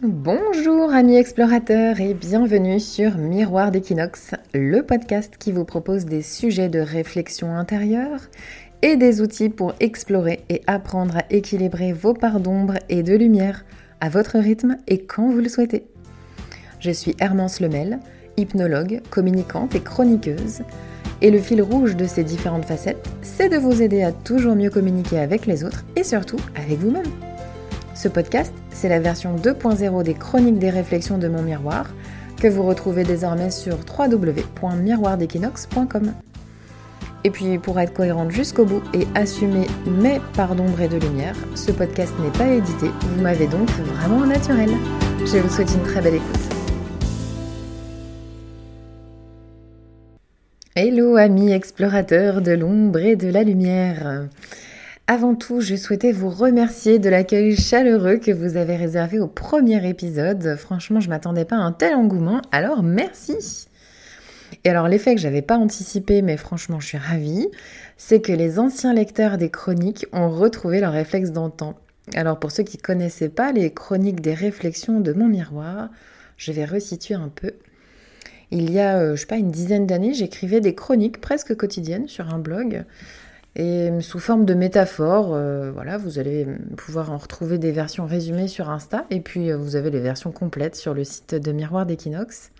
Bonjour amis explorateurs et bienvenue sur Miroir d'Equinox, le podcast qui vous propose des sujets de réflexion intérieure et des outils pour explorer et apprendre à équilibrer vos parts d'ombre et de lumière à votre rythme et quand vous le souhaitez. Je suis Hermance Lemel, hypnologue, communicante et chroniqueuse. Et le fil rouge de ces différentes facettes, c'est de vous aider à toujours mieux communiquer avec les autres et surtout avec vous-même. Ce podcast, c'est la version 2.0 des chroniques des réflexions de mon miroir que vous retrouvez désormais sur www.miroirdequinox.com. Et puis pour être cohérente jusqu'au bout et assumer mes parts d'ombre et de lumière, ce podcast n'est pas édité, vous m'avez donc vraiment naturel. Je vous souhaite une très belle écoute. Hello amis explorateurs de l'ombre et de la lumière. Avant tout, je souhaitais vous remercier de l'accueil chaleureux que vous avez réservé au premier épisode. Franchement, je m'attendais pas à un tel engouement, alors merci. Et alors l'effet que j'avais pas anticipé, mais franchement je suis ravie, c'est que les anciens lecteurs des chroniques ont retrouvé leur réflexe d'antan. Alors pour ceux qui connaissaient pas les chroniques des réflexions de mon miroir, je vais resituer un peu. Il y a, euh, je sais pas, une dizaine d'années, j'écrivais des chroniques presque quotidiennes sur un blog. Et sous forme de métaphores, euh, voilà, vous allez pouvoir en retrouver des versions résumées sur Insta. Et puis, euh, vous avez les versions complètes sur le site de Miroir d'Equinox.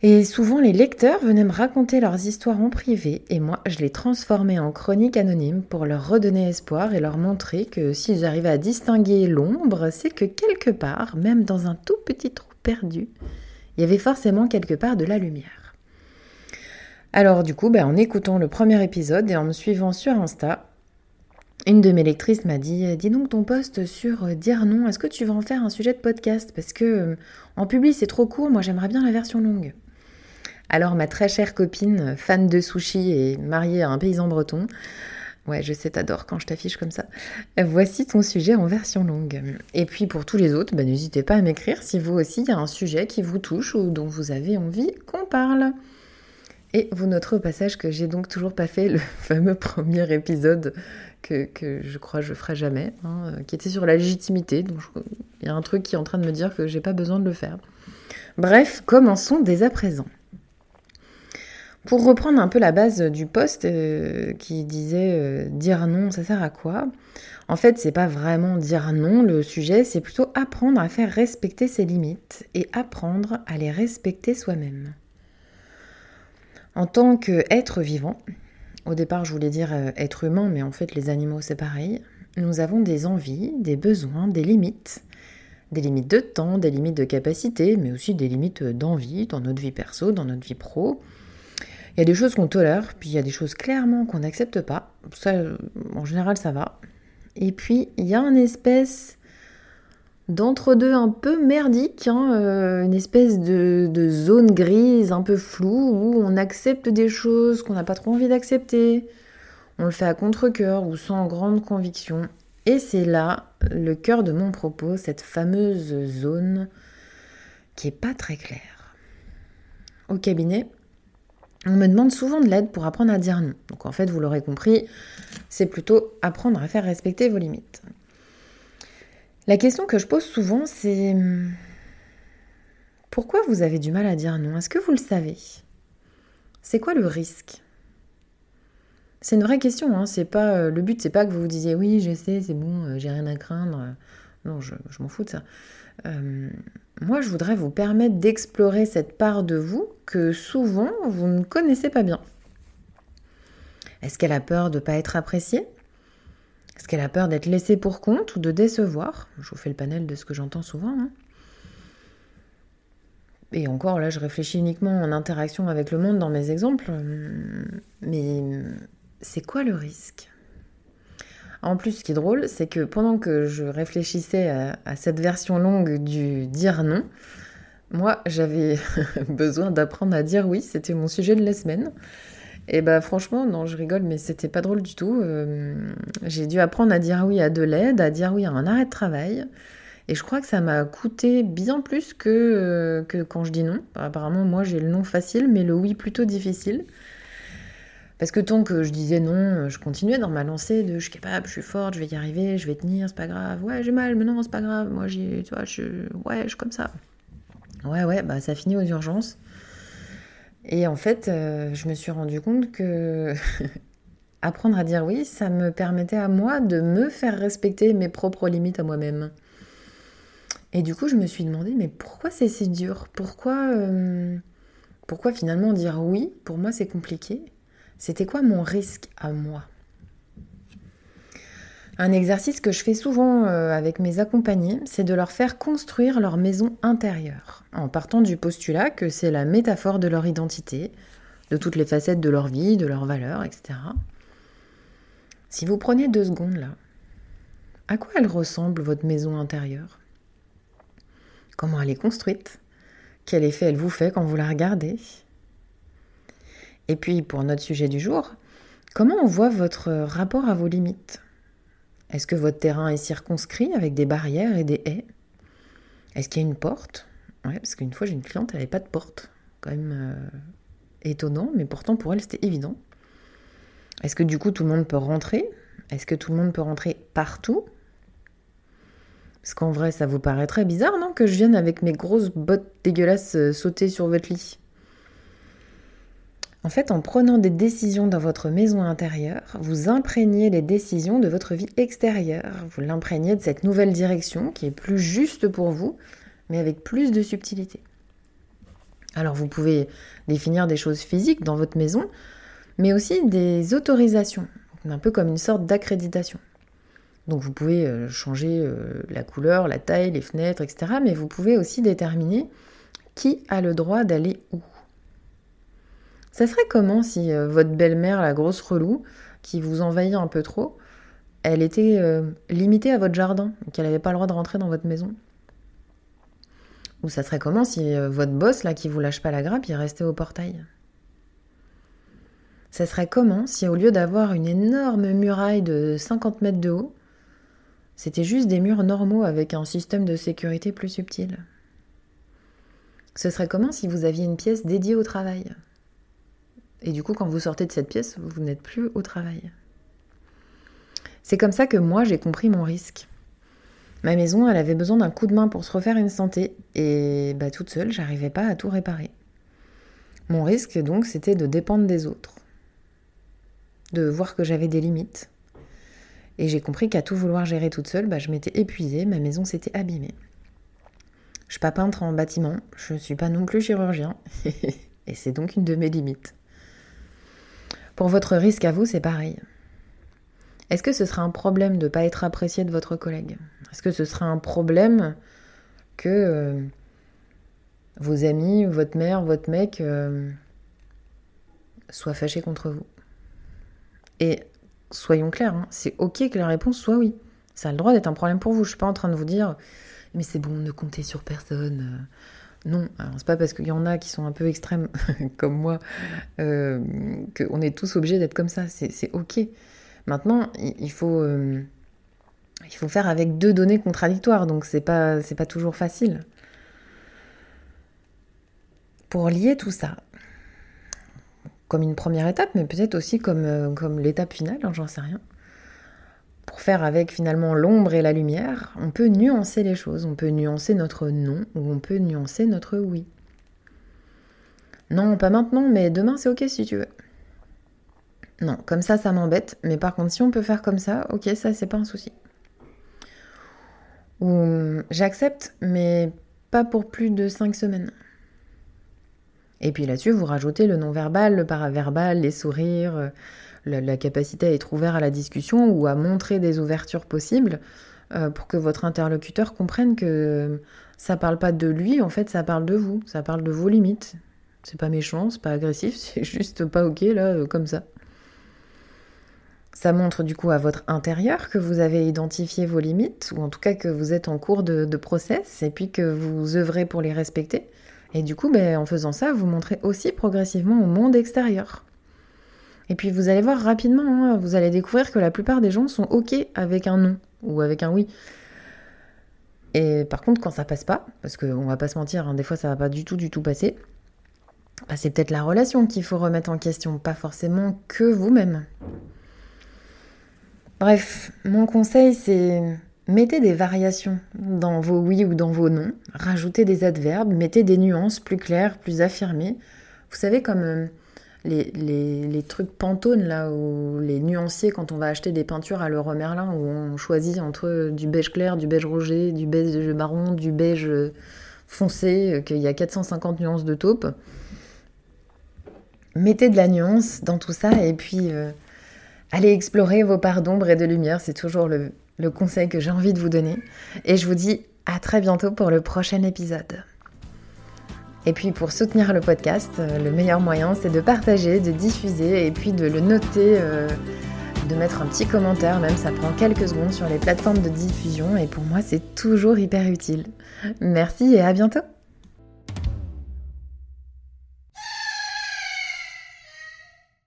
Et souvent, les lecteurs venaient me raconter leurs histoires en privé, et moi, je les transformais en chroniques anonymes pour leur redonner espoir et leur montrer que s'ils arrivaient à distinguer l'ombre, c'est que quelque part, même dans un tout petit trou perdu, il y avait forcément quelque part de la lumière. Alors du coup, ben, en écoutant le premier épisode et en me suivant sur Insta, une de mes lectrices m'a dit Dis donc ton poste sur euh, dire non, est-ce que tu vas en faire un sujet de podcast? Parce que euh, en public c'est trop court, moi j'aimerais bien la version longue. Alors ma très chère copine, fan de sushi et mariée à un paysan breton, Ouais, je sais, t'adores quand je t'affiche comme ça. Voici ton sujet en version longue. Et puis pour tous les autres, bah, n'hésitez pas à m'écrire si vous aussi il y a un sujet qui vous touche ou dont vous avez envie qu'on parle. Et vous noterez au passage que j'ai donc toujours pas fait le fameux premier épisode que, je crois je ferai jamais, hein, qui était sur la légitimité. Donc il y a un truc qui est en train de me dire que j'ai pas besoin de le faire. Bref, commençons dès à présent. Pour reprendre un peu la base du poste euh, qui disait euh, dire non, ça sert à quoi? En fait, c'est pas vraiment dire non le sujet, c'est plutôt apprendre à faire respecter ses limites et apprendre à les respecter soi-même. En tant qu'être vivant, au départ je voulais dire euh, être humain, mais en fait les animaux c'est pareil, nous avons des envies, des besoins, des limites. Des limites de temps, des limites de capacité, mais aussi des limites d'envie dans notre vie perso, dans notre vie pro. Il y a des choses qu'on tolère, puis il y a des choses clairement qu'on n'accepte pas. Ça, en général, ça va. Et puis, il y a une espèce d'entre-deux un peu merdique, hein, euh, une espèce de, zone grise un peu floue où on accepte des choses qu'on n'a pas trop envie d'accepter. On le fait à contre-coeur ou sans grande conviction. Et c'est là le cœur de mon propos, cette fameuse zone qui est pas très claire. Au cabinet, on me demande souvent de l'aide pour apprendre à dire non. Donc en fait, vous l'aurez compris, c'est plutôt apprendre à faire respecter vos limites. La question que je pose souvent, c'est pourquoi vous avez du mal à dire non? Est-ce que vous le savez? C'est quoi le risque? C'est une vraie question. Hein. C'est pas euh, le but, c'est pas que vous vous disiez oui, je sais, c'est bon, euh, j'ai rien à craindre. Non, je, m'en fous de ça. Euh, moi, je voudrais vous permettre d'explorer cette part de vous que souvent vous ne connaissez pas bien. Est-ce qu'elle a peur de ne pas être appréciée? Est-ce qu'elle a peur d'être laissée pour compte ou de décevoir Je vous fais le panel de ce que j'entends souvent. Hein. Et encore, là, je réfléchis uniquement en interaction avec le monde dans mes exemples. Mais c'est quoi le risque? En plus, ce qui est drôle, c'est que pendant que je réfléchissais à, cette version longue du dire non, moi, j'avais besoin d'apprendre à dire oui. C'était mon sujet de la semaine. Et bah franchement, non, je rigole, mais c'était pas drôle du tout. Euh, j'ai dû apprendre à dire oui à de l'aide, à dire oui à un arrêt de travail. Et je crois que ça m'a coûté bien plus que, euh, que quand je dis non. Apparemment, moi, j'ai le non facile, mais le oui plutôt difficile. Parce que tant que je disais non, je continuais dans ma lancée de je suis capable, je suis forte, je vais y arriver, je vais tenir, c'est pas grave. Ouais, j'ai mal, mais non, c'est pas grave. Moi, j'ai, tu vois, je, ouais, je suis comme ça. Ouais, ouais, bah ça finit aux urgences. Et en fait, euh, je me suis rendu compte que apprendre à dire oui, ça me permettait à moi de me faire respecter mes propres limites à moi-même. Et du coup, je me suis demandé, mais pourquoi c'est si dur? Pourquoi, euh, pourquoi finalement dire oui, pour moi, c'est compliqué. C'était quoi mon risque à moi? Un exercice que je fais souvent euh, avec mes accompagnés, c'est de leur faire construire leur maison intérieure, en partant du postulat que c'est la métaphore de leur identité, de toutes les facettes de leur vie, de leurs valeurs, etc. Si vous prenez deux secondes là, à quoi elle ressemble votre maison intérieure? Comment elle est construite? Quel effet elle vous fait quand vous la regardez? Et puis pour notre sujet du jour, comment on voit votre rapport à vos limites? Est-ce que votre terrain est circonscrit avec des barrières et des haies? Est-ce qu'il y a une porte? Ouais, parce qu'une fois j'ai une cliente, elle n'avait pas de porte. Quand même euh, étonnant, mais pourtant pour elle c'était évident. Est-ce que du coup tout le monde peut rentrer? Est-ce que tout le monde peut rentrer partout? Parce qu'en vrai ça vous paraît très bizarre, non? Que je vienne avec mes grosses bottes dégueulasses euh, sauter sur votre lit? En fait, en prenant des décisions dans votre maison intérieure, vous imprégnez les décisions de votre vie extérieure. Vous l'imprégnez de cette nouvelle direction qui est plus juste pour vous, mais avec plus de subtilité. Alors vous pouvez définir des choses physiques dans votre maison, mais aussi des autorisations, un peu comme une sorte d'accréditation. Donc vous pouvez euh, changer euh, la couleur, la taille, les fenêtres, etc. Mais vous pouvez aussi déterminer qui a le droit d'aller où. Ça serait comment si euh, votre belle-mère, la grosse relou, qui vous envahit un peu trop, elle était euh, limitée à votre jardin, qu'elle n'avait pas le droit de rentrer dans votre maison? Ou ça serait comment si euh, votre boss, là, qui vous lâche pas la grappe, il restait au portail? Ça serait comment si au lieu d'avoir une énorme muraille de 50 mètres de haut, c'était juste des murs normaux avec un système de sécurité plus subtil? Ce serait comment si vous aviez une pièce dédiée au travail? Et du coup, quand vous sortez de cette pièce, vous n'êtes plus au travail. C'est comme ça que moi, j'ai compris mon risque. Ma maison, elle avait besoin d'un coup de main pour se refaire une santé, et bah, toute seule, j'arrivais pas à tout réparer. Mon risque, donc, c'était de dépendre des autres, de voir que j'avais des limites. Et j'ai compris qu'à tout vouloir gérer toute seule, bah, je m'étais épuisée, ma maison s'était abîmée. Je suis pas peintre en bâtiment, je ne suis pas non plus chirurgien, et c'est donc une de mes limites. Pour votre risque à vous, c'est pareil. Est-ce que ce sera un problème de ne pas être apprécié de votre collègue? Est-ce que ce sera un problème que euh, vos amis, votre mère, votre mec euh, soient fâchés contre vous? Et soyons clairs, hein, c'est ok que la réponse soit oui. Ça a le droit d'être un problème pour vous. Je suis pas en train de vous dire, mais c'est bon, ne comptez sur personne. Non, alors c'est pas parce qu'il y en a qui sont un peu extrêmes comme moi euh, qu'on est tous obligés d'être comme ça. C'est ok. Maintenant, il faut, euh, il faut faire avec deux données contradictoires, donc c'est pas, pas toujours facile. Pour lier tout ça, comme une première étape, mais peut-être aussi comme, euh, l'étape finale, hein, j'en sais rien faire avec finalement l'ombre et la lumière, on peut nuancer les choses, on peut nuancer notre non ou on peut nuancer notre oui. Non, pas maintenant, mais demain c'est ok si tu veux. Non, comme ça, ça m'embête, mais par contre, si on peut faire comme ça, ok, ça c'est pas un souci. Ou j'accepte, mais pas pour plus de 5 semaines. Et puis là-dessus, vous rajoutez le non-verbal, le paraverbal, les sourires, la, capacité à être ouvert à la discussion ou à montrer des ouvertures possibles euh, pour que votre interlocuteur comprenne que ça parle pas de lui, en fait, ça parle de vous, ça parle de vos limites. C'est pas méchant, c'est pas agressif, c'est juste pas ok là, euh, comme ça. Ça montre du coup à votre intérieur que vous avez identifié vos limites, ou en tout cas que vous êtes en cours de, process, et puis que vous œuvrez pour les respecter. Et du coup, ben, en faisant ça, vous montrez aussi progressivement au monde extérieur et puis vous allez voir rapidement, hein, vous allez découvrir que la plupart des gens sont OK avec un non ou avec un oui. Et par contre, quand ça passe pas, parce qu'on va pas se mentir, hein, des fois ça va pas du tout, du tout passer, bah, c'est peut-être la relation qu'il faut remettre en question, pas forcément que vous-même. Bref, mon conseil c'est mettez des variations dans vos oui ou dans vos non, rajoutez des adverbes, mettez des nuances plus claires, plus affirmées. Vous savez comme euh, les, trucs Pantone là, ou les nuanciers quand on va acheter des peintures à l'euro Merlin où on choisit entre du beige clair, du beige rouget, du beige marron, du beige foncé, euh, qu'il y a 450 nuances de taupe. Mettez de la nuance dans tout ça et puis euh, allez explorer vos parts d'ombre et de lumière. C'est toujours le, le conseil que j'ai envie de vous donner. Et je vous dis à très bientôt pour le prochain épisode. Et puis pour soutenir le podcast, euh, le meilleur moyen c'est de partager, de diffuser et puis de le noter, de mettre un petit commentaire, même ça prend quelques secondes sur les plateformes de diffusion et pour moi c'est toujours hyper utile. Merci et à bientôt